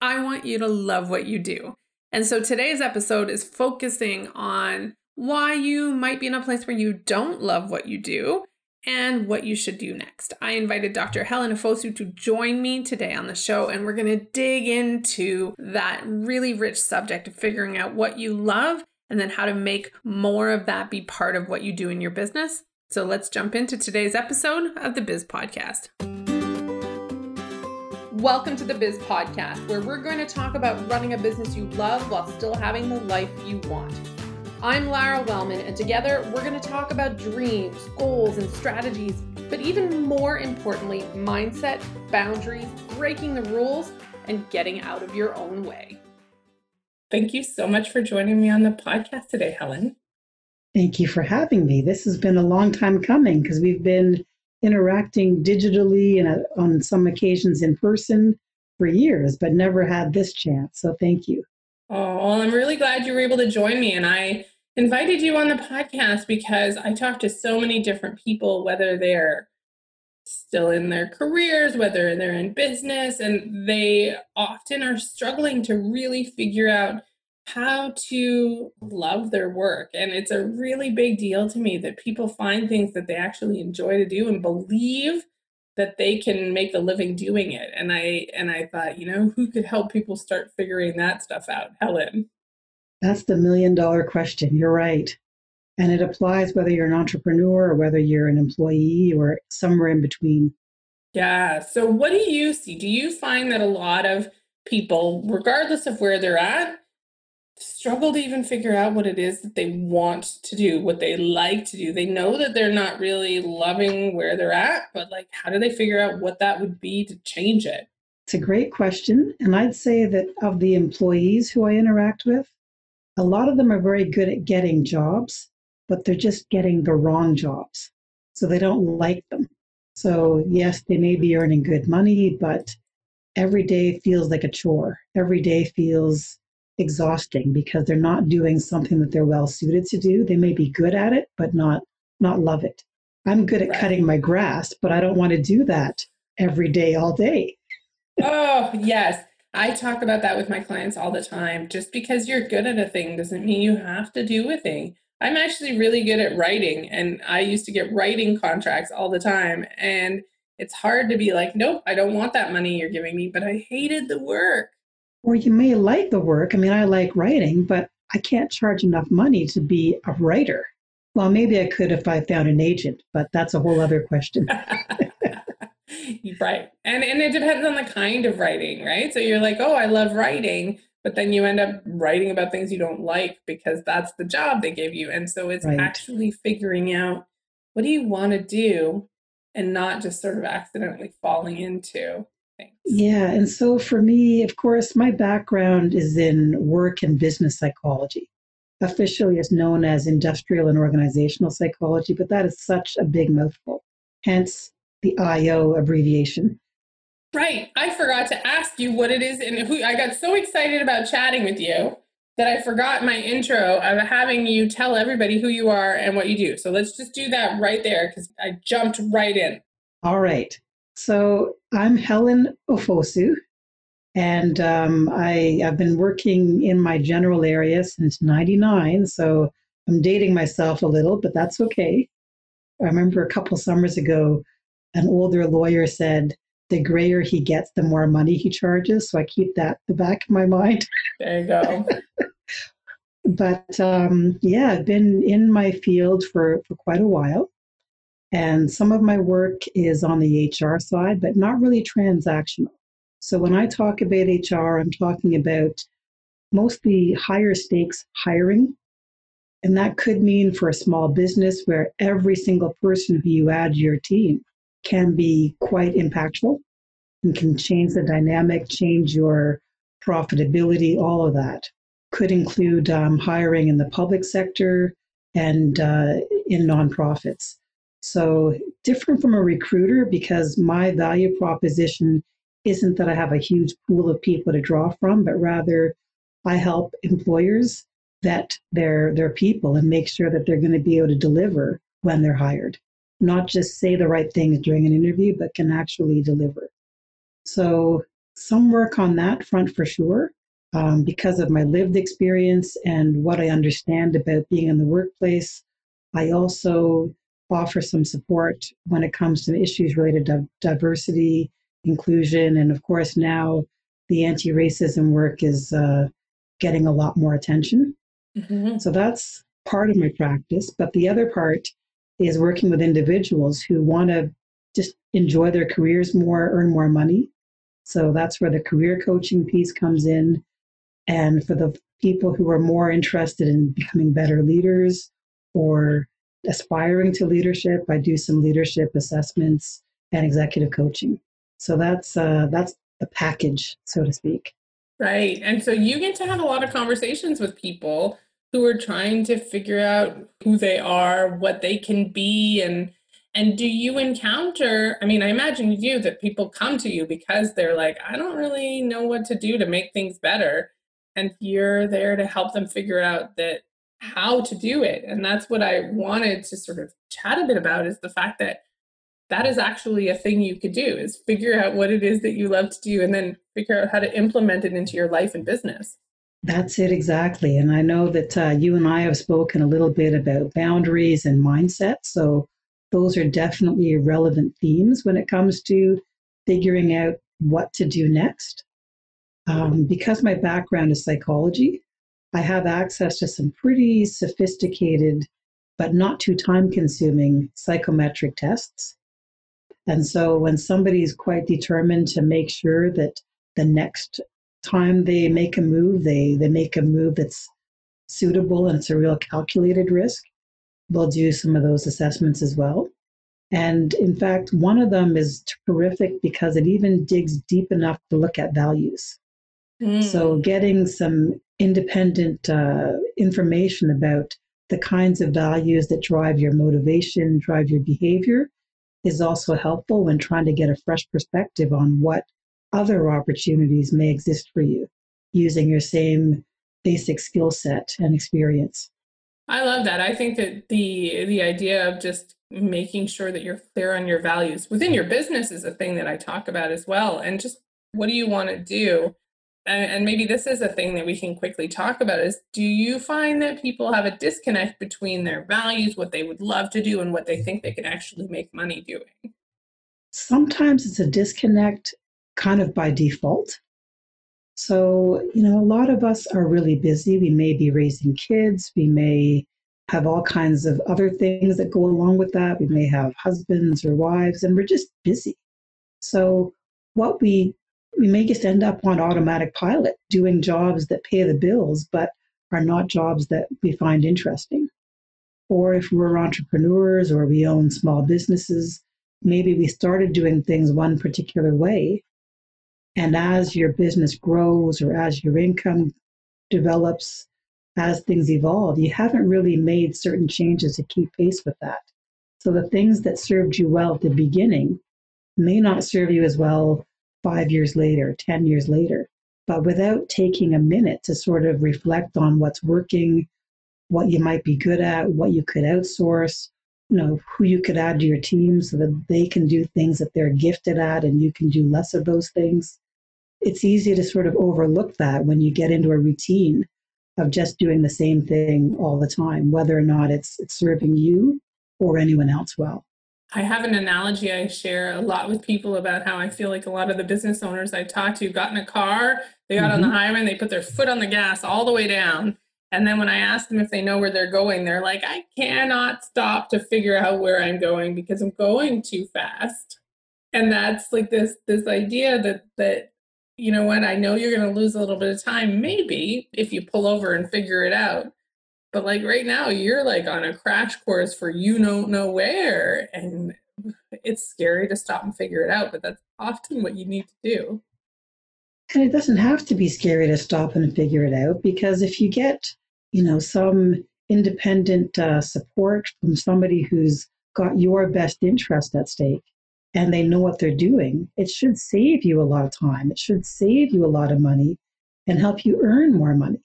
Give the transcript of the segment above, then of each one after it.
I want you to love what you do. And so today's episode is focusing on why you might be in a place where you don't love what you do and what you should do next. I invited Dr. Helen Ofosu to join me today on the show, and we're going to dig into that really rich subject of figuring out what you love and then how to make more of that be part of what you do in your business. So let's jump into today's episode of the Biz Podcast. Welcome to the Biz Podcast, where we're going to talk about running a business you love while still having the life you want. I'm Lara Wellman, and together we're going to talk about dreams, goals, and strategies, but even more importantly, mindset, boundaries, breaking the rules, and getting out of your own way. Thank you so much for joining me on the podcast today, Helen. Thank you for having me. This has been a long time coming because we've been interacting digitally and uh, on some occasions in person for years, but never had this chance. So thank you. Oh, well, I'm really glad you were able to join me. And I invited you on the podcast because I talk to so many different people, whether they're still in their careers, whether they're in business, and they often are struggling to really figure out how to love their work. And it's a really big deal to me that people find things that they actually enjoy to do and believe that they can make a living doing it. And I and I thought, you know, who could help people start figuring that stuff out? Helen. That's the million dollar question. You're right. And it applies whether you're an entrepreneur or whether you're an employee or somewhere in between. Yeah. So what do you see? Do you find that a lot of people, regardless of where they're at, struggle to even figure out what it is that they want to do, what they like to do. They know that they're not really loving where they're at, but like, how do they figure out what that would be to change it? It's a great question. And I'd say that of the employees who I interact with, a lot of them are very good at getting jobs, but they're just getting the wrong jobs. So they don't like them. So, yes, they may be earning good money, but every day feels like a chore. Every day feels exhausting because they're not doing something that they're well suited to do. They may be good at it, but not not love it. I'm good at right. cutting my grass, but I don't want to do that every day, all day. oh, yes. I talk about that with my clients all the time. Just because you're good at a thing doesn't mean you have to do a thing. I'm actually really good at writing, and I used to get writing contracts all the time. And it's hard to be like, nope, I don't want that money you're giving me, but I hated the work. Or you may like the work. I mean, I like writing, but I can't charge enough money to be a writer. Well, maybe I could if I found an agent, but that's a whole other question. right. And and it depends on the kind of writing, right? So you're like, "Oh, I love writing," but then you end up writing about things you don't like because that's the job they gave you. And so it's right. actually figuring out what do you want to do and not just sort of accidentally falling into things. Yeah. And so for me, of course, my background is in work and business psychology. Officially, it's known as industrial and organizational psychology, but that is such a big mouthful. Hence the IO abbreviation. Right. I forgot to ask you what it is and who I got so excited about chatting with you that I forgot my intro of having you tell everybody who you are and what you do. So let's just do that right there because I jumped right in. All right. So I'm Helen Ofosu, and um, I have been working in my general area since '99. So I'm dating myself a little, but that's okay. I remember a couple summers ago, an older lawyer said, "The grayer he gets, the more money he charges." So I keep that the back of my mind. There you go. but um, yeah, I've been in my field for for quite a while. And some of my work is on the HR side, but not really transactional. So when I talk about HR, I'm talking about mostly higher stakes hiring. And that could mean for a small business where every single person who you add to your team can be quite impactful and can change the dynamic, change your profitability, all of that. Could include um, hiring in the public sector and uh, in nonprofits. So, different from a recruiter because my value proposition isn't that I have a huge pool of people to draw from, but rather I help employers vet their, their people and make sure that they're going to be able to deliver when they're hired. Not just say the right things during an interview, but can actually deliver. So, some work on that front for sure. Um, because of my lived experience and what I understand about being in the workplace, I also offer some support when it comes to the issues related to diversity, inclusion, and of course, now the anti racism work is uh, getting a lot more attention. Mm-hmm. So that's part of my practice. But the other part is working with individuals who want to just enjoy their careers more, earn more money. So that's where the career coaching piece comes in. And for the people who are more interested in becoming better leaders or aspiring to leadership, I do some leadership assessments and executive coaching. So that's uh, that's the package, so to speak. Right. And so you get to have a lot of conversations with people who are trying to figure out who they are, what they can be and and do you encounter I mean I imagine you do that people come to you because they're like I don't really know what to do to make things better and you're there to help them figure out that how to do it and that's what I wanted to sort of chat a bit about is the fact that that is actually a thing you could do is figure out what it is that you love to do and then figure out how to implement it into your life and business. That's it exactly and i know that uh, you and i have spoken a little bit about boundaries and mindset so those are definitely relevant themes when it comes to figuring out what to do next. Um, because my background is psychology i have access to some pretty sophisticated but not too time consuming psychometric tests and so when somebody is quite determined to make sure that the next time they make a move, they, they make a move that's suitable and it's a real calculated risk, we'll do some of those assessments as well. And in fact, one of them is terrific because it even digs deep enough to look at values. Mm. So, getting some independent uh, information about the kinds of values that drive your motivation, drive your behavior, is also helpful when trying to get a fresh perspective on what other opportunities may exist for you using your same basic skill set and experience. I love that. I think that the the idea of just making sure that you're clear on your values within your business is a thing that I talk about as well. And just what do you want to do? And, maybe this is a thing that we can quickly talk about is do you find that people have a disconnect between their values, what they would love to do, and what they think they can actually make money doing? Sometimes it's a disconnect kind of by default. So, you know, a lot of us are really busy. We may be raising kids, we may have all kinds of other things that go along with that. We may have husbands or wives, and we're just busy. So, what we may just end up on automatic pilot doing jobs that pay the bills, but are not jobs that we find interesting. Or if we're entrepreneurs or we own small businesses, maybe we started doing things one particular way and as your business grows or as your income develops, as things evolve, you haven't really made certain changes to keep pace with that. So the things that served you well at the beginning may not serve you as well five years later, 10 years later. But without taking a minute to sort of reflect on what's working, what you might be good at, what you could outsource, you know, who you could add to your team so that they can do things that they're gifted at and you can do less of those things. It's easy to sort of overlook that when you get into a routine of just doing the same thing all the time, whether or not it's, it's serving you or anyone else well. I have an analogy I share a lot with people about how I feel like a lot of the business owners I talk to got in a car, they got mm-hmm. on the mm-hmm. highway and they put their foot on the gas all the way down and then when I ask them if they know where they're going, they're like, I cannot stop to figure out where I'm going because I'm going too fast. And that's like this this idea that that you know what, I know you're going to lose a little bit of time maybe if you pull over and figure it out. But like right now you're like on a crash course for you don't know where and it's scary to stop and figure it out, but that's often what you need to do. And it doesn't have to be scary to stop and figure it out because if you get you know, some independent uh, support from somebody who's got your best interest at stake and they know what they're doing, it should save you a lot of time. It should save you a lot of money and help you earn more money.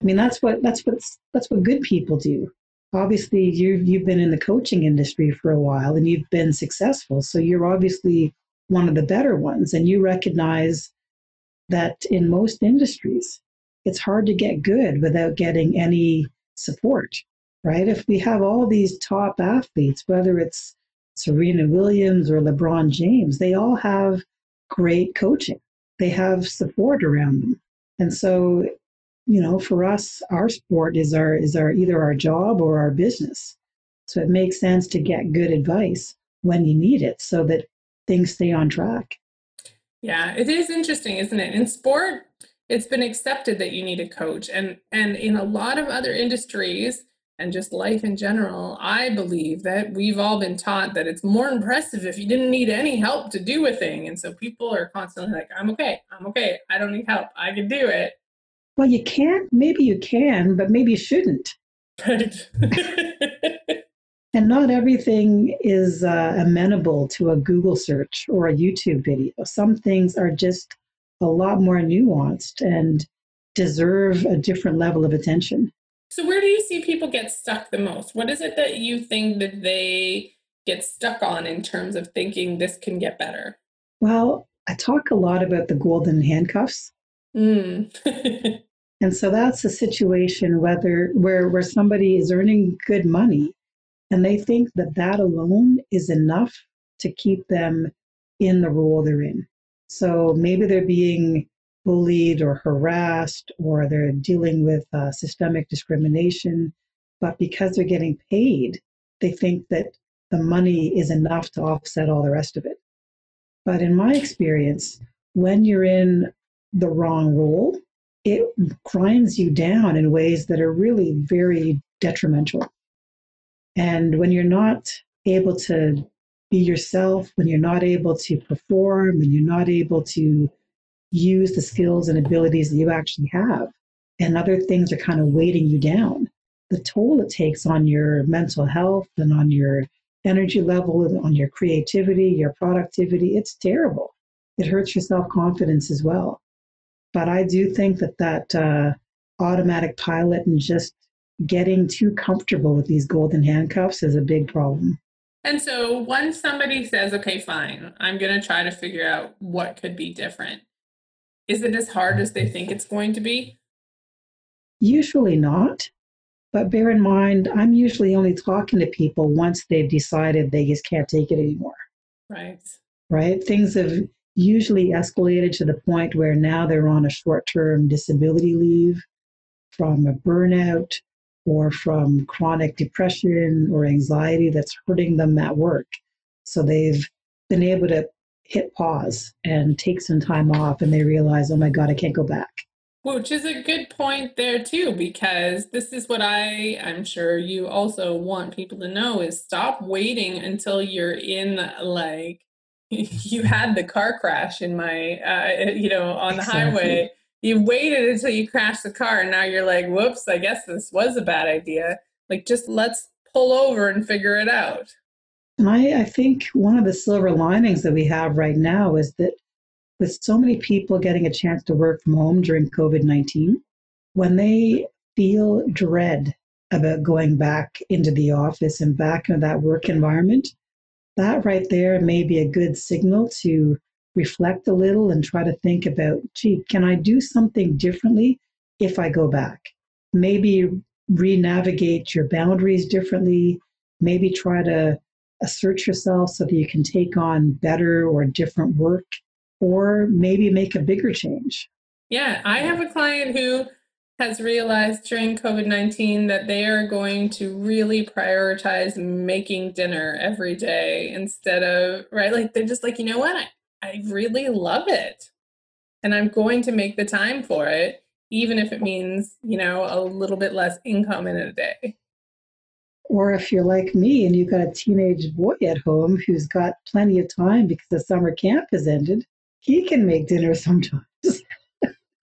I mean, that's what that's what that's what good people do. Obviously, you've you've been in the coaching industry for a while and you've been successful, so you're obviously one of the better ones, and you recognize that in most industries, it's hard to get good without getting any support, right? If we have all these top athletes, whether it's Serena Williams or LeBron James, they all have great coaching. They have support around them. And so, you know, for us, our sport is our is our either our job or our business. So it makes sense to get good advice when you need it so that things stay on track. Yeah, it is interesting, isn't it? In sport, it's been accepted that you need a coach and and in a lot of other industries and just life in general, I believe that we've all been taught that it's more impressive if you didn't need any help to do a thing. And so people are constantly like, I'm okay, I'm okay, I don't need help, I can do it. Well, you can't, maybe you can, but maybe you shouldn't. Right. and not everything is uh, amenable to a Google search or a YouTube video. Some things are just a lot more nuanced and deserve a different level of attention. So, where do you see people get stuck the most? What is it that you think that they get stuck on in terms of thinking this can get better? Well, I talk a lot about the golden handcuffs. Mm. and so that's a situation whether where where somebody is earning good money and they think that that alone is enough to keep them in the role they're in. So maybe they're being bullied or harassed or they're dealing with uh, systemic discrimination. But because they're getting paid, they think that the money is enough to offset all the rest of it. But in my experience, when you're in the wrong role, it grinds you down in ways that are really very detrimental. And when you're not able to be yourself, when you're not able to perform, when you're not able to use the skills and abilities that you actually have, and other things are kind of weighting you down, the toll it takes on your mental health and on your energy level, on your creativity, your productivity, it's terrible. It hurts your self confidence as well. But I do think that that uh, automatic pilot and just getting too comfortable with these golden handcuffs is a big problem. And so once somebody says, okay, fine, I'm going to try to figure out what could be different, is it as hard as they think it's going to be? Usually not. But bear in mind, I'm usually only talking to people once they've decided they just can't take it anymore. Right. Right. Things have usually escalated to the point where now they're on a short term disability leave from a burnout or from chronic depression or anxiety that's hurting them at work. So they've been able to hit pause and take some time off and they realize, oh my God, I can't go back. Which is a good point there too, because this is what I, I'm sure you also want people to know is stop waiting until you're in like, you had the car crash in my, uh, you know, on the exactly. highway. You waited until you crashed the car and now you're like, whoops, I guess this was a bad idea. Like, just let's pull over and figure it out. And I, I think one of the silver linings that we have right now is that with so many people getting a chance to work from home during COVID 19, when they feel dread about going back into the office and back into that work environment, that right there may be a good signal to reflect a little and try to think about, gee, can I do something differently if I go back? Maybe re navigate your boundaries differently, maybe try to assert yourself so that you can take on better or different work, or maybe make a bigger change. Yeah, I have a client who has realized during COVID 19 that they are going to really prioritize making dinner every day instead of, right? Like they're just like, you know what? I, I really love it. And I'm going to make the time for it, even if it means, you know, a little bit less income in a day. Or if you're like me and you've got a teenage boy at home who's got plenty of time because the summer camp has ended, he can make dinner sometimes.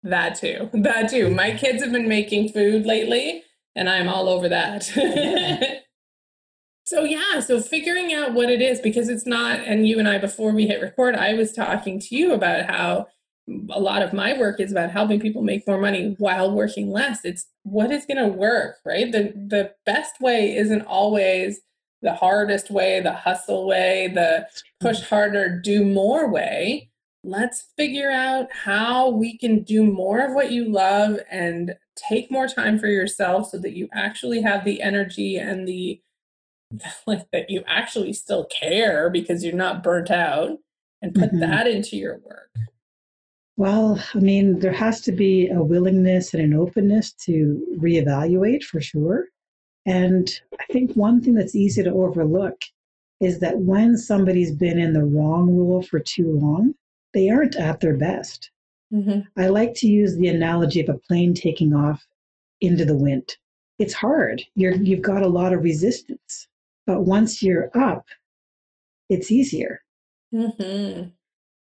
That too. That too. My kids have been making food lately, and I'm all over that. so, yeah, so figuring out what it is because it's not, and you and I, before we hit record, I was talking to you about how a lot of my work is about helping people make more money while working less. It's what is going to work, right? The the best way isn't always the hardest way, the hustle way, the push harder, do more way. Let's figure out how we can do more of what you love and take more time for yourself so that you actually have the energy and the like that you actually still care because you're not burnt out and put mm-hmm. that into your work well i mean there has to be a willingness and an openness to reevaluate for sure and i think one thing that's easy to overlook is that when somebody's been in the wrong role for too long they aren't at their best mm-hmm. i like to use the analogy of a plane taking off into the wind it's hard you're you've got a lot of resistance but once you're up, it's easier. Mm-hmm.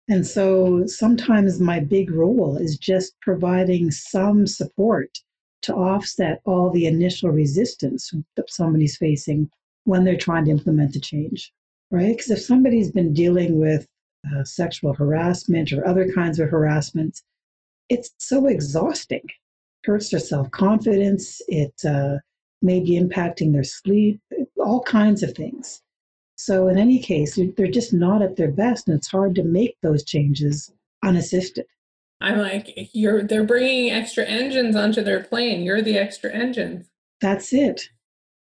And so sometimes my big role is just providing some support to offset all the initial resistance that somebody's facing when they're trying to implement a change, right? Because if somebody's been dealing with uh, sexual harassment or other kinds of harassment, it's so exhausting. Hurts their self confidence. It uh, may be impacting their sleep all kinds of things. So, in any case, they're just not at their best, and it's hard to make those changes unassisted. I'm like, you're they're bringing extra engines onto their plane. You're the extra engines. That's it.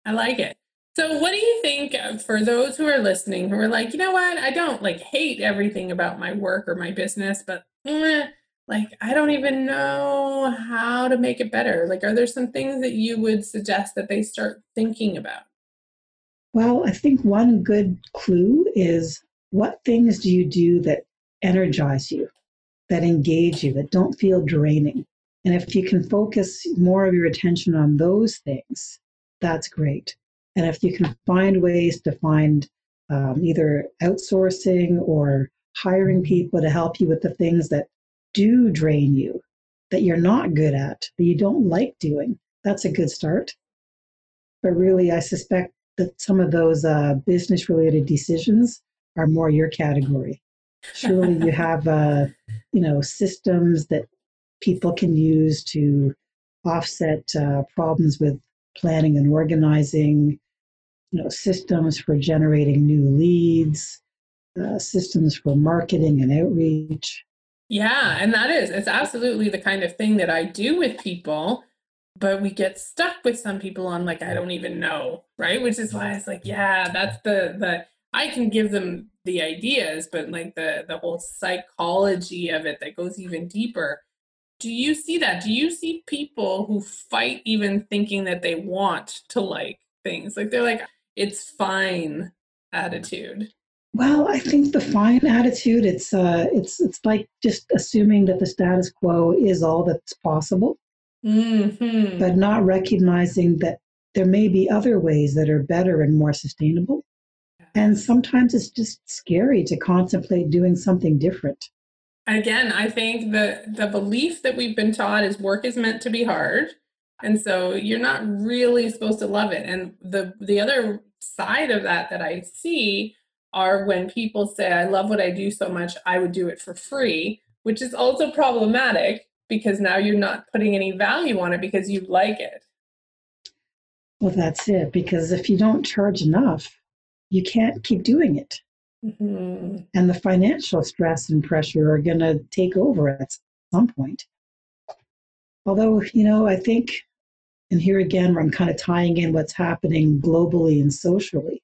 I like it. So, what do you think for those who are listening who are like, you know what, I don't like hate everything about my work or my business, but eh, like I don't even know how to make it better. Like, are there some things that you would suggest that they start thinking about? Well, I think one good clue is what things do you do that energize you, that engage you, that don't feel draining? And if you can focus more of your attention on those things, that's great. And if you can find ways to find um, either outsourcing or hiring people to help you with the things that do drain you, that you're not good at, that you don't like doing, that's a good start. But really, I suspect that some of those uh, business related decisions are more your category. Surely you have, uh, you know, systems that people can use to offset uh, problems with planning and organizing, you know, systems for generating new leads, uh, systems for marketing and outreach. Yeah, and that is, it's absolutely the kind of thing that I do with people but we get stuck with some people on like i don't even know right? Which is why it's like yeah that's the the i can give them the ideas but like the the whole psychology of it that goes even deeper. Do you see that? Do you see people who fight even thinking that they want to like things? Like they're like it's fine attitude well i think the fine attitude it's uh it's it's like just assuming that the status quo is all that's possible mm-hmm. but not recognizing that there may be other ways that are better and more sustainable. And sometimes it's just scary to contemplate doing something different. Again, I think the the belief that we've been taught is work is meant to be hard. And so you're not really supposed to love it. And the the other side of that that I see are when people say I love what I do so much I would do it for free, which is also problematic because now you're not putting any value on it because you like it. Well, that's it. Because if you don't charge enough, you can't keep doing it. Mm-hmm. And the financial stress and pressure are going to take over at some point. Although, you know, I think, and here again, I'm kind of tying in what's happening globally and socially,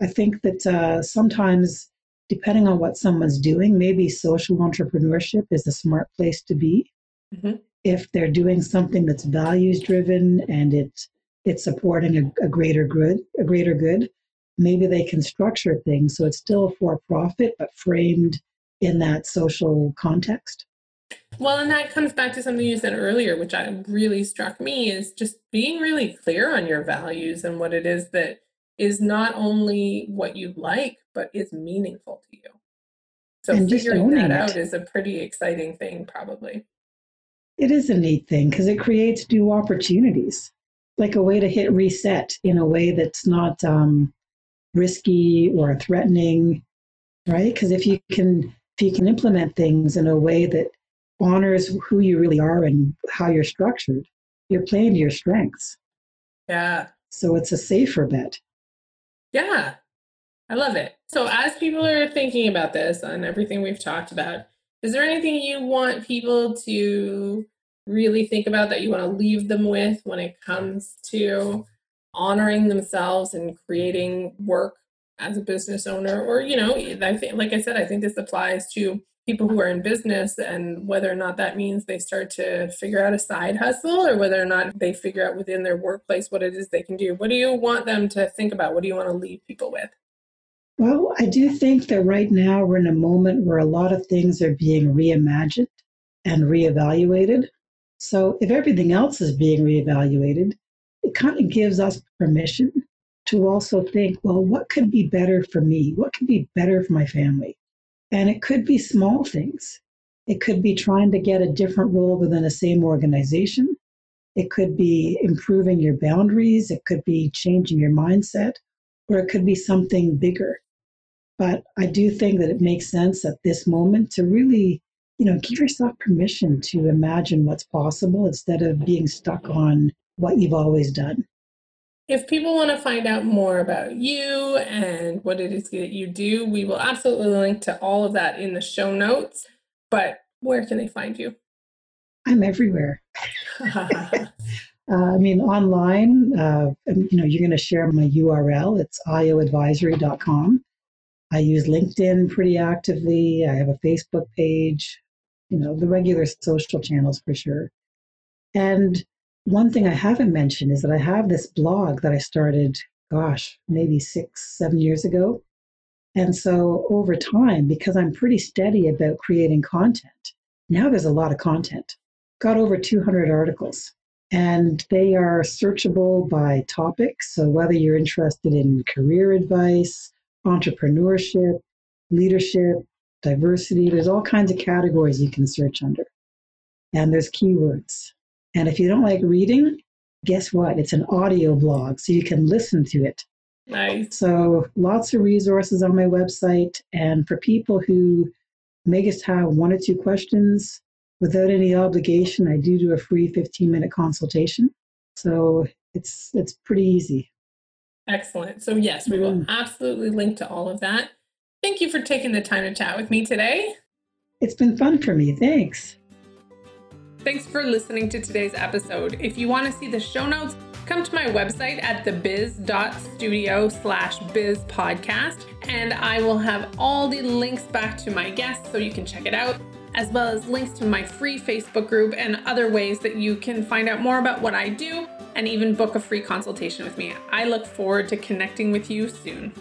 I think that uh, sometimes depending on what someone's doing, maybe social entrepreneurship is a smart place to be. Mm-hmm. If they're doing something that's values driven and it's it's supporting a, a, greater good, a greater good, maybe they can structure things so it's still for profit but framed in that social context. Well, and that comes back to something you said earlier, which I really struck me is just being really clear on your values and what it is that is not only what you like, but is meaningful to you. So and figuring that out is a pretty exciting thing, probably. It is a neat thing because it creates new opportunities, like a way to hit reset in a way that's not um, risky or threatening, right? Because if you can if you can implement things in a way that honors who you really are and how you're structured, you're playing to your strengths. Yeah. So it's a safer bet. Yeah, I love it. So, as people are thinking about this and everything we've talked about, is there anything you want people to really think about that you want to leave them with when it comes to honoring themselves and creating work as a business owner or you know i think like i said i think this applies to people who are in business and whether or not that means they start to figure out a side hustle or whether or not they figure out within their workplace what it is they can do what do you want them to think about what do you want to leave people with well i do think that right now we're in a moment where a lot of things are being reimagined and reevaluated so if everything else is being reevaluated it kind of gives us permission to also think, well, what could be better for me? What could be better for my family? And it could be small things. It could be trying to get a different role within the same organization. It could be improving your boundaries. It could be changing your mindset, or it could be something bigger. But I do think that it makes sense at this moment to really, you know, give yourself permission to imagine what's possible instead of being stuck on what you've always done. If people want to find out more about you and what it is that you do, we will absolutely link to all of that in the show notes. But where can they find you? I'm everywhere. uh, I mean, online, uh, you know, you're going to share my URL. It's ioadvisory.com. I use LinkedIn pretty actively. I have a Facebook page, you know, the regular social channels for sure. And one thing I haven't mentioned is that I have this blog that I started, gosh, maybe six, seven years ago. And so over time, because I'm pretty steady about creating content, now there's a lot of content. Got over 200 articles, and they are searchable by topic. So whether you're interested in career advice, entrepreneurship, leadership, diversity, there's all kinds of categories you can search under. And there's keywords. And if you don't like reading, guess what? It's an audio blog, so you can listen to it. Nice. So lots of resources on my website. And for people who may just have one or two questions without any obligation, I do do a free 15 minute consultation. So it's it's pretty easy. Excellent. So yes, we will mm. absolutely link to all of that. Thank you for taking the time to chat with me today. It's been fun for me. Thanks. Thanks for listening to today's episode. If you want to see the show notes, come to my website at thebiz.studio slash biz podcast, and I will have all the links back to my guests so you can check it out, as well as links to my free Facebook group and other ways that you can find out more about what I do and even book a free consultation with me. I look forward to connecting with you soon.